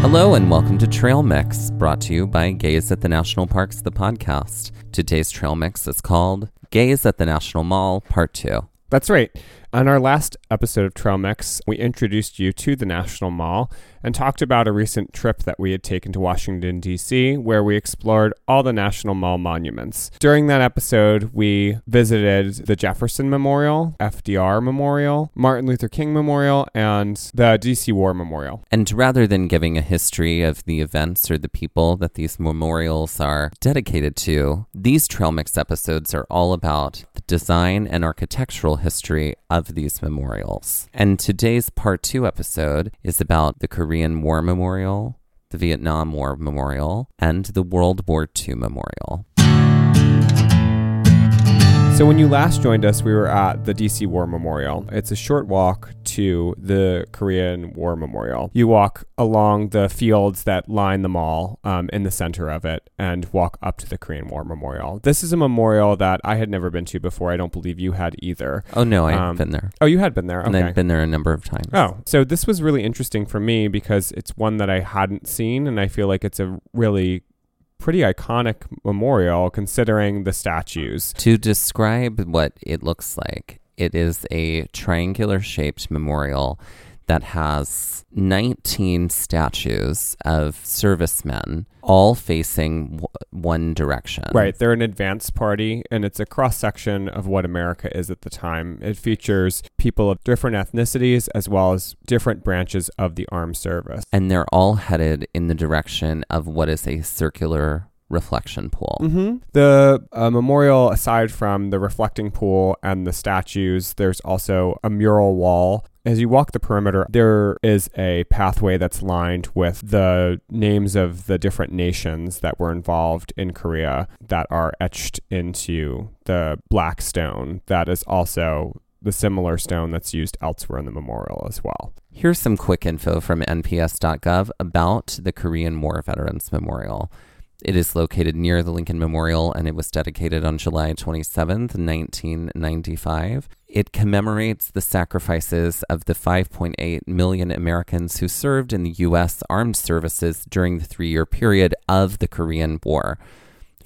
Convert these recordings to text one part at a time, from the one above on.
Hello and welcome to Trail Mix, brought to you by Gaze at the National Parks, the podcast. Today's Trail Mix is called Gaze at the National Mall, Part 2. That's right. On our last episode of Trail Mix, we introduced you to the National Mall and talked about a recent trip that we had taken to Washington, D.C., where we explored all the National Mall monuments. During that episode, we visited the Jefferson Memorial, FDR Memorial, Martin Luther King Memorial, and the D.C. War Memorial. And rather than giving a history of the events or the people that these memorials are dedicated to, these Trail Mix episodes are all about the design and architectural history of these memorials. And today's part two episode is about the Korean War Memorial, the Vietnam War Memorial, and the World War II Memorial. So, when you last joined us, we were at the DC War Memorial. It's a short walk to the Korean War Memorial. You walk along the fields that line the mall um, in the center of it and walk up to the Korean War Memorial. This is a memorial that I had never been to before. I don't believe you had either. Oh, no, I've Um, been there. Oh, you had been there. And I've been there a number of times. Oh, so this was really interesting for me because it's one that I hadn't seen, and I feel like it's a really pretty iconic memorial considering the statues. To describe what it looks like, it is a triangular shaped memorial that has 19 statues of servicemen all facing w- one direction. Right, they're an advance party, and it's a cross section of what America is at the time. It features people of different ethnicities as well as different branches of the armed service. And they're all headed in the direction of what is a circular reflection pool. hmm The uh, memorial, aside from the reflecting pool and the statues, there's also a mural wall. As you walk the perimeter, there is a pathway that's lined with the names of the different nations that were involved in Korea that are etched into the black stone that is also the similar stone that's used elsewhere in the memorial as well. Here's some quick info from NPS.gov about the Korean War Veterans Memorial. It is located near the Lincoln Memorial and it was dedicated on July 27th, 1995. It commemorates the sacrifices of the 5.8 million Americans who served in the U.S. Armed Services during the three year period of the Korean War.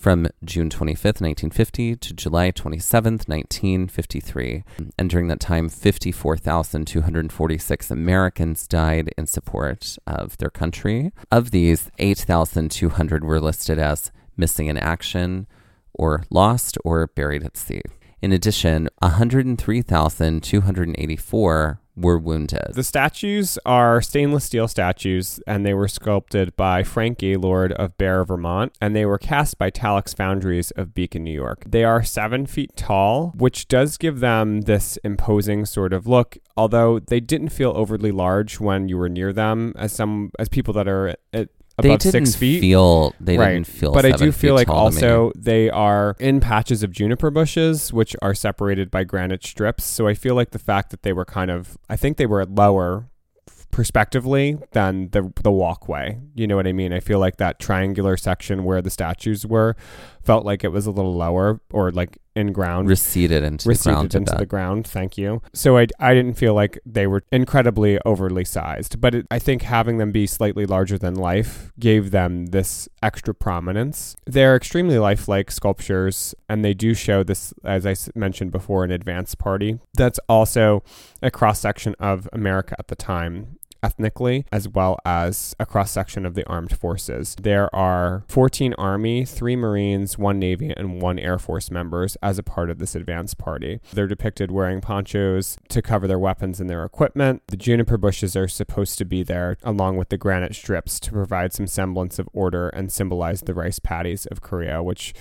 From June 25th, 1950 to July 27th, 1953. And during that time, 54,246 Americans died in support of their country. Of these, 8,200 were listed as missing in action, or lost, or buried at sea. In addition, 103,284 were wounded. The statues are stainless steel statues, and they were sculpted by Frank Gaylord of Bear, Vermont, and they were cast by Tallix Foundries of Beacon, New York. They are seven feet tall, which does give them this imposing sort of look. Although they didn't feel overly large when you were near them, as some as people that are at they didn't six feet. feel they right. didn't feel but I do feel like tall to me. also they are in patches of juniper bushes, which are separated by granite strips. So I feel like the fact that they were kind of, I think they were lower, perspectively than the the walkway. You know what I mean? I feel like that triangular section where the statues were felt like it was a little lower or like in ground receded into receded the ground. into the ground. Thank you. So I, I didn't feel like they were incredibly overly sized, but it, I think having them be slightly larger than life gave them this extra prominence. They're extremely lifelike sculptures, and they do show this, as i mentioned before, an advance party. That's also a cross section of America at the time ethnically as well as a cross section of the armed forces. There are 14 Army, 3 Marines, 1 Navy, and 1 Air Force members as a part of this advance party. They're depicted wearing ponchos to cover their weapons and their equipment. The juniper bushes are supposed to be there along with the granite strips to provide some semblance of order and symbolize the rice paddies of Korea, which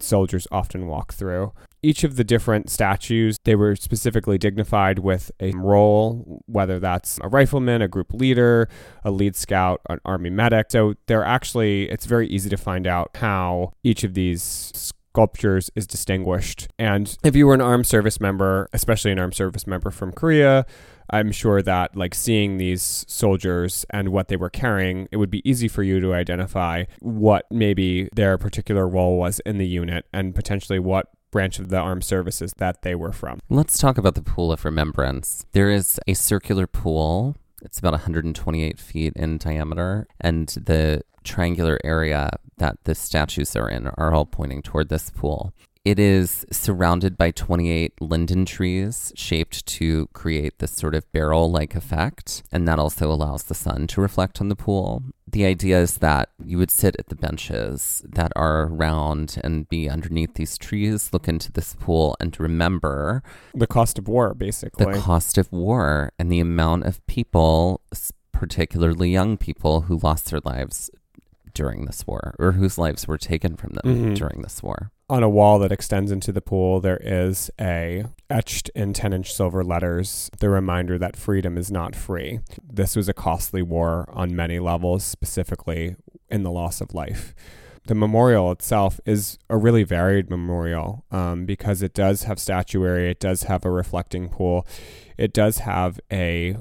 soldiers often walk through. Each of the different statues, they were specifically dignified with a role, whether that's a rifleman, a group leader, a lead scout, an army medic. So they're actually, it's very easy to find out how each of these sculptures is distinguished. And if you were an armed service member, especially an armed service member from Korea, I'm sure that like seeing these soldiers and what they were carrying, it would be easy for you to identify what maybe their particular role was in the unit and potentially what branch of the armed services that they were from. Let's talk about the pool of remembrance. There is a circular pool. It's about 128 feet in diameter, and the triangular area that the statues are in are all pointing toward this pool. It is surrounded by 28 linden trees shaped to create this sort of barrel like effect, and that also allows the sun to reflect on the pool. The idea is that you would sit at the benches that are round and be underneath these trees, look into this pool, and remember The cost of war, basically. the cost of war and the amount of people, particularly young people, who lost their lives during this war or whose lives were taken from them Mhm. during this war. On a wall that extends into the pool, there is a etched in 10 inch silver letters the reminder that freedom is not free. This was a costly war on many levels, specifically in the loss of life. The memorial itself is a really varied memorial um, because it does have statuary, it does have a reflecting pool, it does have a,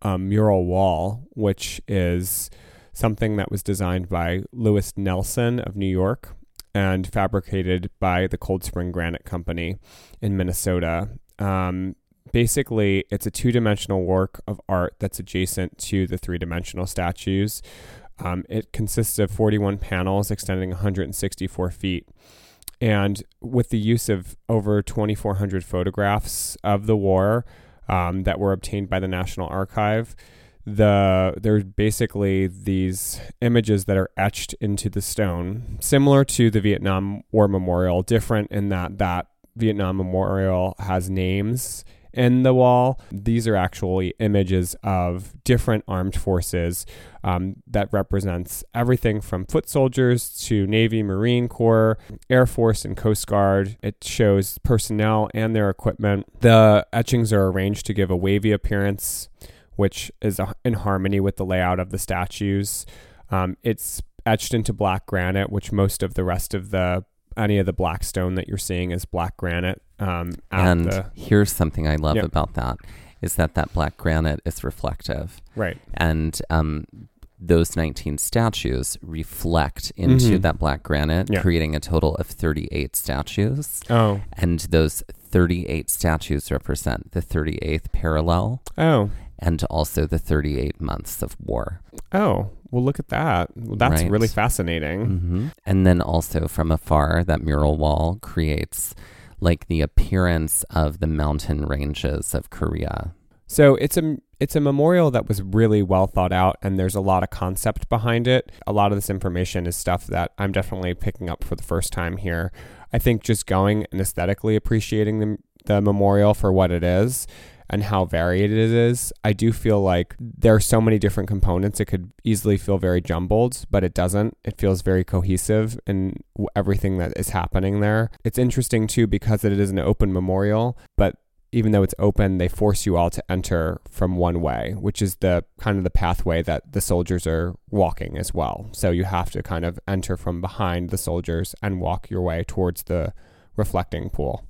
a mural wall, which is something that was designed by Louis Nelson of New York and fabricated by the Cold Spring Granite Company in Minnesota. Um, basically, it's a two dimensional work of art that's adjacent to the three dimensional statues. Um, it consists of 41 panels extending 164 feet. And with the use of over 2,400 photographs of the war um, that were obtained by the National Archive, the there's basically these images that are etched into the stone, similar to the Vietnam War Memorial, different in that that Vietnam Memorial has names in the wall. These are actually images of different armed forces um, that represents everything from foot soldiers to Navy, Marine Corps, Air Force, and Coast Guard. It shows personnel and their equipment. The etchings are arranged to give a wavy appearance which is in harmony with the layout of the statues. Um, it's etched into black granite, which most of the rest of the any of the black stone that you're seeing is black granite. Um, And the, here's something I love Yep. about that is that that black granite is reflective. right, And um, those 19 statues reflect into Mhm. that black granite, Yeah. creating a total of 38 statues. oh, And those 38 statues represent the 38th parallel oh, and also the 38 months of war. oh. Well, look at that. Well, that's Right. really fascinating. hmm And then also from afar, that mural wall creates like the appearance of the mountain ranges of Korea. So it's a it's a memorial that was really well thought out, and there's a lot of concept behind it. A lot of this information is stuff that I'm definitely picking up for the first time here. I think just going and aesthetically appreciating the the memorial for what it is and how varied it is. I do feel like there are so many different components. It could easily feel very jumbled, but it doesn't. It feels very cohesive in everything that is happening there. It's interesting too because it is an open memorial, but even though it's open, they force you all to enter from one way, which is the kind of the pathway that the soldiers are walking as well. So you have to kind of enter from behind the soldiers and walk your way towards the reflecting pool.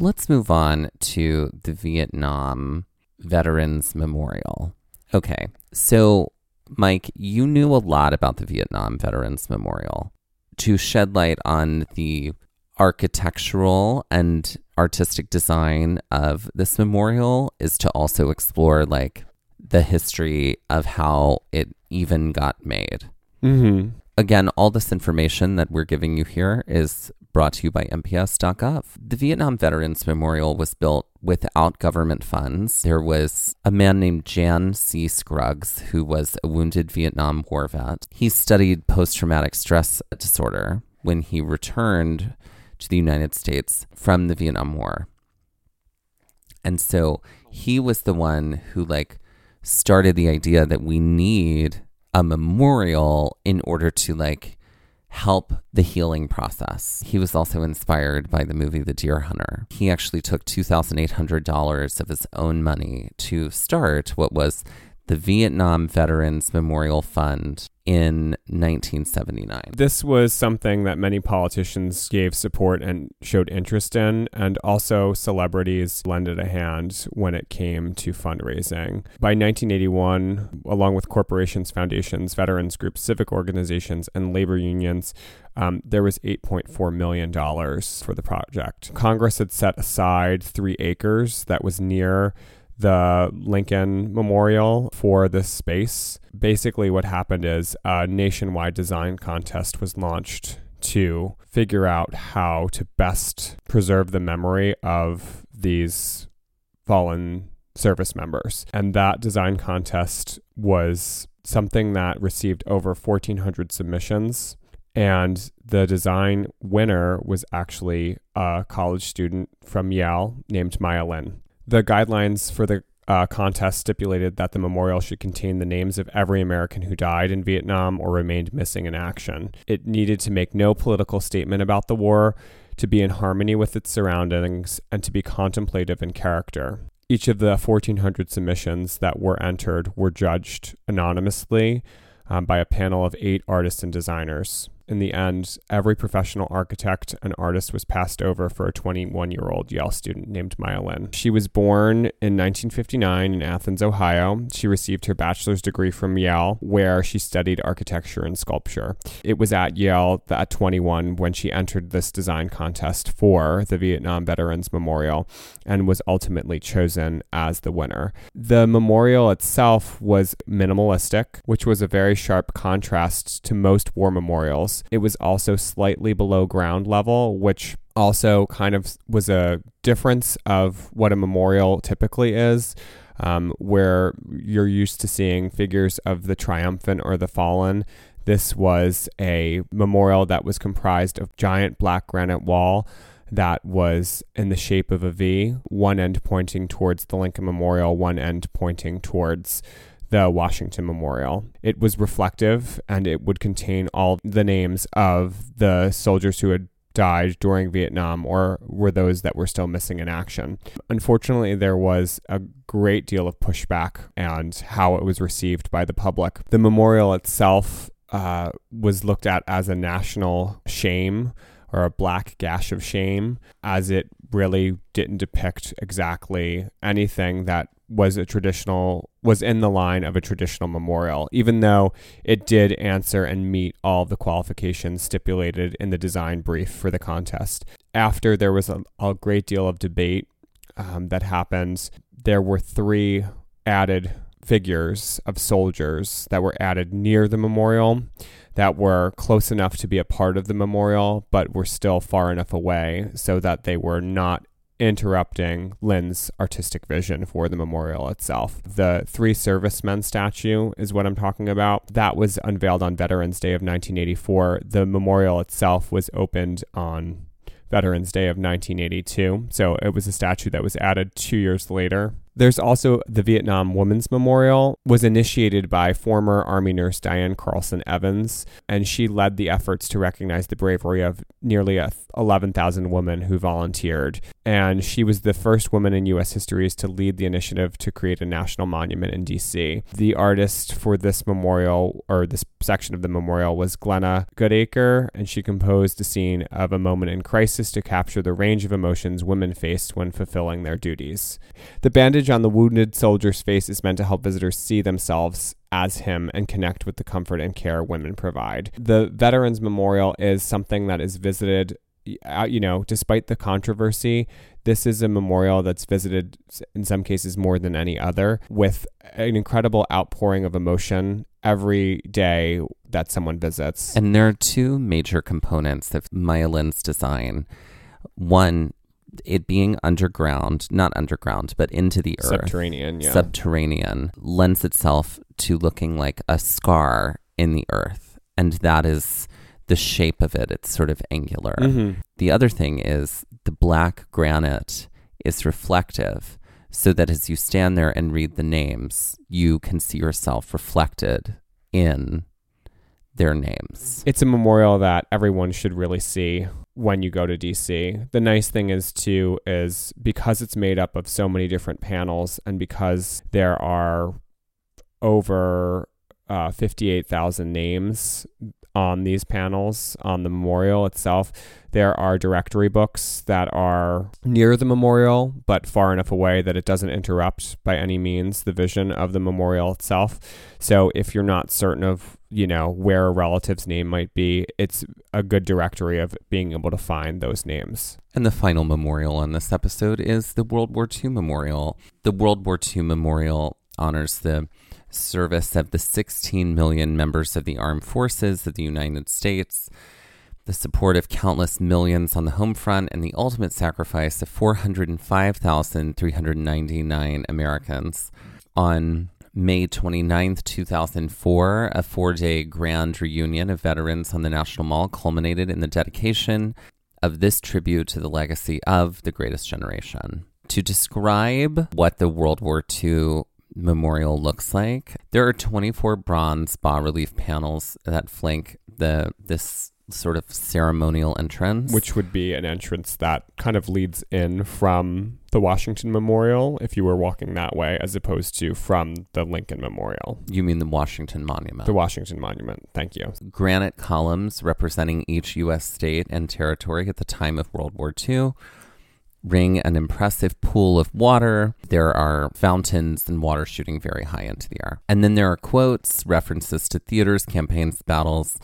Let's move on to the Vietnam Veterans Memorial. Okay. So, Mike, you knew a lot about the Vietnam Veterans Memorial. To shed light on the architectural and artistic design of this memorial is to also explore like the history of how it even got made. Mm-hmm. Again, all this information that we're giving you here is brought to you by NPS.gov. The Vietnam Veterans Memorial was built without government funds. There was a man named Jan C. Scruggs, who was a wounded Vietnam War vet. He studied post traumatic stress disorder when he returned to the United States from the Vietnam War. And so he was the one who like started the idea that we need a memorial in order to like help the healing process. He was also inspired by the movie The Deer Hunter. He actually took $2,800 of his own money to start what was the Vietnam Veterans Memorial Fund in 1979. This was something that many politicians gave support and showed interest in, and also celebrities lended a hand when it came to fundraising. By 1981, along with corporations, foundations, veterans groups, civic organizations, and labor unions, um, there was $8.4 million for the project. Congress had set aside three acres that was near the Lincoln Memorial for this space. Basically, what happened is a nationwide design contest was launched to figure out how to best preserve the memory of these fallen service members. And that design contest was something that received over 1,400 submissions. And the design winner was actually a college student from Yale named Maya Lin. The guidelines for the uh, contest stipulated that the memorial should contain the names of every American who died in Vietnam or remained missing in action. It needed to make no political statement about the war, to be in harmony with its surroundings, and to be contemplative in character. Each of the 1,400 submissions that were entered were judged anonymously um, by a panel of eight artists and designers in the end, every professional architect and artist was passed over for a 21 year old Yale student named Maya. She was born in 1959 in Athens, Ohio. She received her bachelor's degree from Yale, where she studied architecture and sculpture. It was at Yale at 21 when she entered this design contest for the Vietnam Veterans Memorial and was ultimately chosen as the winner. The memorial itself was minimalistic, which was a very sharp contrast to most war memorials it was also slightly below ground level, which also kind of was a difference of what a memorial typically is. Um, where you're used to seeing figures of the triumphant or the fallen. This was a memorial that was comprised of giant black granite wall that was in the shape of a V, one end pointing towards the Lincoln Memorial, one end pointing towards the Washington Memorial. It was reflective and it would contain all the names of the soldiers who had died during Vietnam or were those that were still missing in action. Unfortunately, there was a great deal of pushback and how it was received by the public. The memorial itself uh, was looked at as a national shame or a black gash of shame, as it really didn't depict exactly anything that was a traditional was in the line of a traditional memorial even though it did answer and meet all the qualifications stipulated in the design brief for the contest. After there was a, a great deal of debate um, that happened there were three added figures of soldiers that were added near the memorial that were close enough to be a part of the memorial but were still far enough away so that they were not interrupting Lin's artistic vision for the memorial itself. The three servicemen statue is what I'm talking about. That was unveiled on Veterans Day of 1984. The memorial itself was opened on Veterans Day of 1982. So it was a statue that was added two years later. There's also the Vietnam Women's Memorial was initiated by former Army nurse Diane Carlson Evans, and she led the efforts to recognize the bravery of nearly 11,000 women who volunteered and she was the first woman in U.S. history to lead the initiative to create a national monument in D.C. The artist for this memorial, or this section of the memorial, was Glenna Goodacre, and she composed a scene of a moment in crisis to capture the range of emotions women faced when fulfilling their duties. The bandage on the wounded soldier's face is meant to help visitors see themselves as him and connect with the comfort and care women provide. The Veterans Memorial is something that is visited Uh, you know, despite the controversy, this is a memorial that's visited in some cases more than any other with an incredible outpouring of emotion every day that someone visits. And there are two major components of Maya Lin's design. One, it being underground, not underground, but into the earth. Subterranean, yeah. Subterranean lends itself to looking like a scar in the earth. And that is the shape of it. It's sort of angular. Mm-hmm. The other thing is the black granite is reflective so that as you stand there and read the names, you can see yourself reflected in their names. It's a memorial that everyone should really see when you go to DC. The nice thing is too is because it's made up of so many different panels and because there are over uh, 58,000 names on these panels on the memorial itself. There are directory books that are near the memorial, but far enough away that it doesn't interrupt by any means the vision of the memorial itself. So if you're not certain of, you know, where a relative's name might be, it's a good directory of being able to find those names. And the final memorial on this episode is the World War II Memorial. The World War II Memorial honors the service of the 16 million members of the armed forces of the United States, the support of countless millions on the home front, and the ultimate sacrifice of 405,399 Americans. On May 29, 2004, a four day grand reunion of veterans on the National Mall culminated in the dedication of this tribute to the legacy of the greatest generation. To describe what the World War II memorial looks like. There are 24 bronze bas relief panels that flank the this sort of ceremonial entrance, which would be an entrance that kind of leads in from the Washington Memorial if you were walking that way as opposed to from the Lincoln Memorial. You mean the Washington Monument? The Washington Monument. Thank you. Granite columns representing each US state and territory at the time of World War II ring an impressive pool of water. There are fountains and water shooting very high into the air. And then there are quotes, references to theaters, campaigns, battles,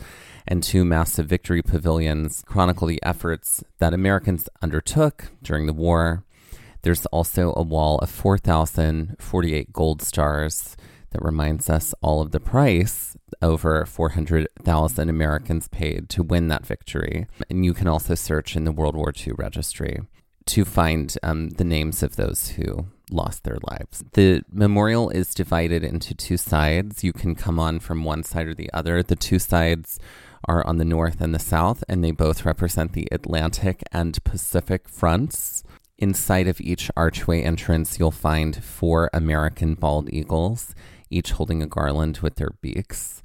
and two massive victory pavilions chronicle the efforts that Americans undertook during the war. There's also a wall of 4,048 gold stars that reminds us all of the price over 400,000 Americans paid to win that victory. And you can also search in the World War II registry to find um, the names of those who lost their lives. The memorial is divided into two sides. You can come on from one side or the other. The two sides are on the north and the south, and they both represent the Atlantic and Pacific fronts. Inside of each archway entrance, you'll find four American bald eagles, each holding a garland with their beaks.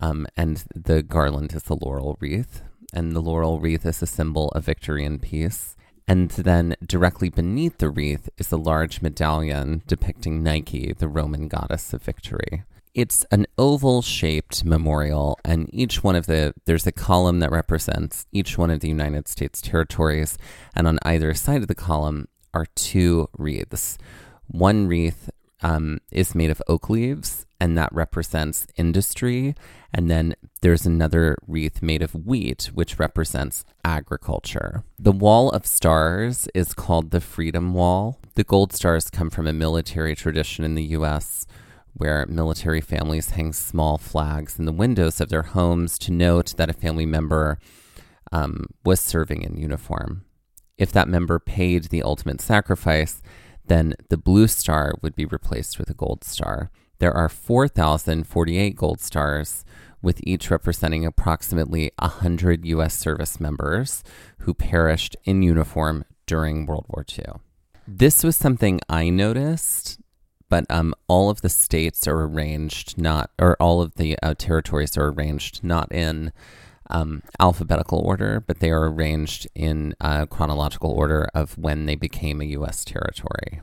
Um, and the garland is a laurel wreath, and the laurel wreath is a symbol of victory and peace. And then directly beneath the wreath is a large medallion depicting Nike, the Roman goddess of victory. It's an oval shaped memorial, and each one of the, there's a column that represents each one of the United States territories, and on either side of the column are two wreaths. One wreath um, is made of oak leaves, and that represents industry. And then there's another wreath made of wheat, which represents agriculture. The Wall of Stars is called the Freedom Wall. The gold stars come from a military tradition in the US where military families hang small flags in the windows of their homes to note that a family member um, was serving in uniform. If that member paid the ultimate sacrifice, then the blue star would be replaced with a gold star. There are 4,048 gold stars, with each representing approximately 100 U.S. service members who perished in uniform during World War II. This was something I noticed, but um, all of the states are arranged not, or all of the uh, territories are arranged not in um, alphabetical order, but they are arranged in chronological order of when they became a U.S. territory.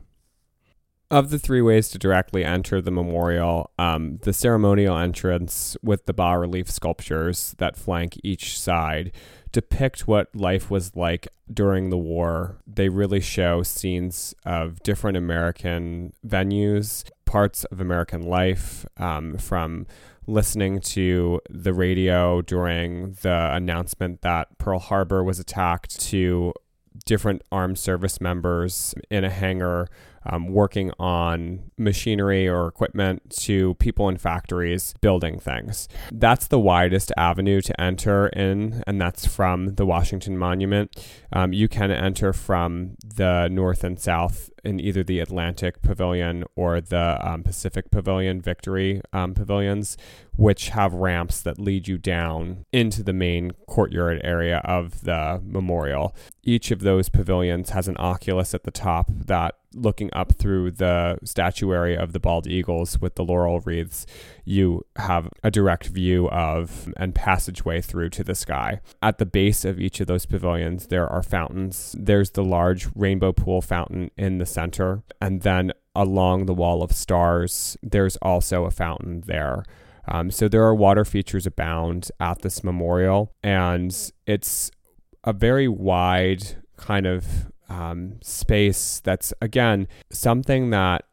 Of the three ways to directly enter the memorial, um, the ceremonial entrance with the bas relief sculptures that flank each side depict what life was like during the war. They really show scenes of different American venues, parts of American life, um, from listening to the radio during the announcement that Pearl Harbor was attacked to different armed service members in a hangar um, working on machinery or equipment to people in factories building things. That's the widest avenue to enter in, and that's from the Washington Monument. Um, you can enter from the north and south in either the Atlantic Pavilion or the um, Pacific Pavilion, Victory um, pavilions, which have ramps that lead you down into the main courtyard area of the memorial. Each of those pavilions has an oculus at the top that looking up through the statuary of the bald eagles with the laurel wreaths, you have a direct view of and passageway through to the sky. At the base of each of those pavilions, there are fountains. There's the large rainbow pool fountain in the center, and then along the wall of stars, there's also a fountain there. Um, so there are water features abound at this memorial, and it's a very wide kind of um, space that's again something that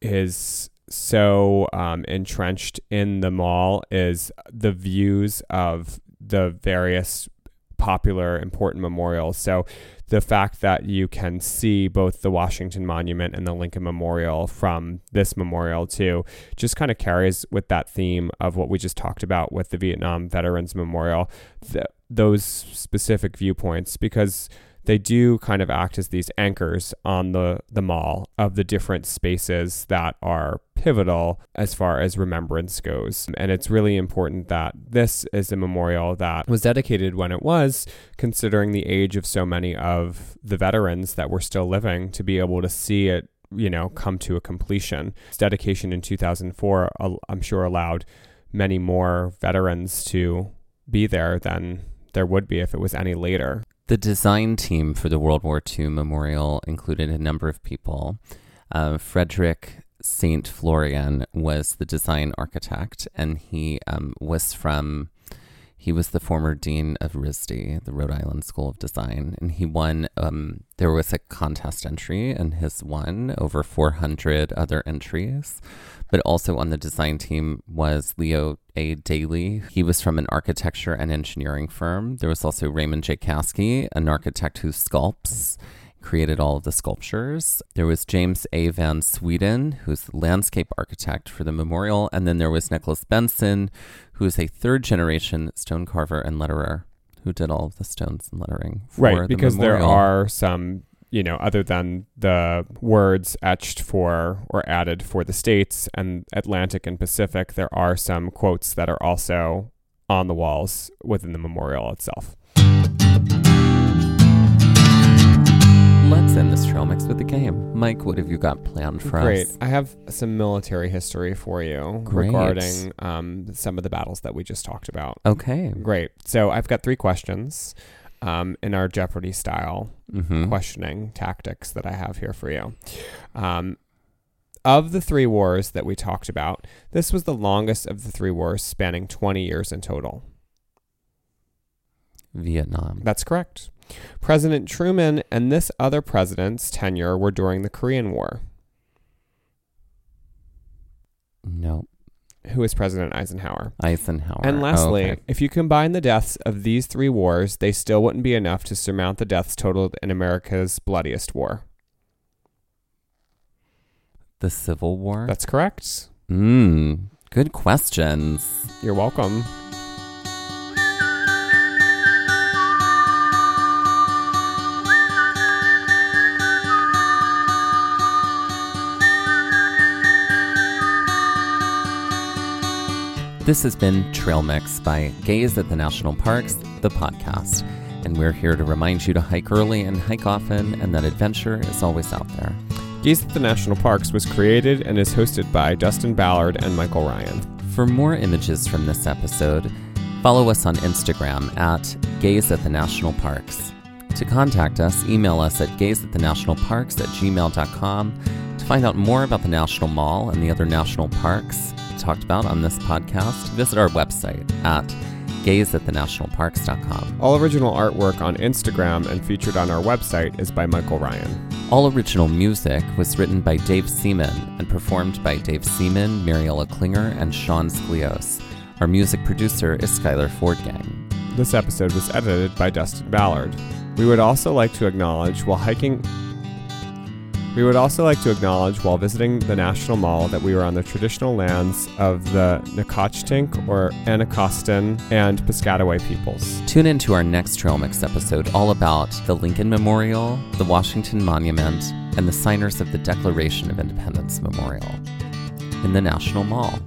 is so um, entrenched in the mall is the views of the various popular important memorials. So the fact that you can see both the Washington Monument and the Lincoln Memorial from this memorial too just kind of carries with that theme of what we just talked about with the Vietnam Veterans Memorial, th- those specific viewpoints because they do kind of act as these anchors on the, the mall of the different spaces that are pivotal as far as remembrance goes. And it's really important that this is a memorial that was dedicated when it was, considering the age of so many of the veterans that were still living, to be able to see it you know come to a completion its dedication in 2004 i'm sure allowed many more veterans to be there than there would be if it was any later the design team for the World War II memorial included a number of people. Uh, Frederick St. Florian was the design architect, and he um, was from he was the former dean of RISD, the Rhode Island School of Design, and he won. Um, there was a contest entry, and his won over 400 other entries. But also on the design team was Leo A. Daly. He was from an architecture and engineering firm. There was also Raymond J. Kaskey, an architect who sculpts created all of the sculptures. There was James A. Van Sweden, who's the landscape architect for the memorial. And then there was Nicholas Benson, who is a third generation stone carver and letterer who did all of the stones and lettering. right, because the there are some, you know, other than the words etched for or added for the states and Atlantic and Pacific, there are some quotes that are also on the walls within the memorial itself. let's end this trail mix with a game. Mike, what have you got planned for Great. us? Great. I have some military history for you Great. regarding um, some of the battles that we just talked about. Okay. Great. So I've got three questions um, in our Jeopardy style mm-hmm. questioning tactics that I have here for you. Um, of the three wars that we talked about, this was the longest of the three wars, spanning 20 years in total. Vietnam. That's correct. President Truman and this other president's tenure were during the Korean War. No. Who is President Eisenhower? Eisenhower. And lastly, oh, okay. if you combine the deaths of these three wars, they still wouldn't be enough to surmount the deaths totaled in America's bloodiest war. The Civil War? That's correct. Mmm. Good questions. You're welcome. This has been Trail Mix by Gaze at the National Parks, the podcast. And we're here to remind you to hike early and hike often, and that adventure is always out there. Gaze at the National Parks was created and is hosted by Dustin Ballard and Michael Ryan. For more images from this episode, Follow us on Instagram at Gaze at the National Parks. To contact us, email us at gazeatthenationalparks at gmail.com. To find out more about the National Mall and the other national parks talked about on this podcast, visit our website at gazeatthenationalparks.com. All original artwork on Instagram and featured on our website is by Michael Ryan. All original music was written by Dave Seaman and performed by Dave Seaman, Mariella Klinger, and Sean Sklios. Our music producer is Skylar Fordgang. This episode was edited by Dustin Ballard. We would also like to acknowledge while hiking we would also like to acknowledge while visiting the National Mall that we were on the traditional lands of the Nacotchtank or Anacostan and Piscataway peoples. Tune in to our next Trail Mix episode all about the Lincoln Memorial, the Washington Monument, and the signers of the Declaration of Independence Memorial in the National Mall.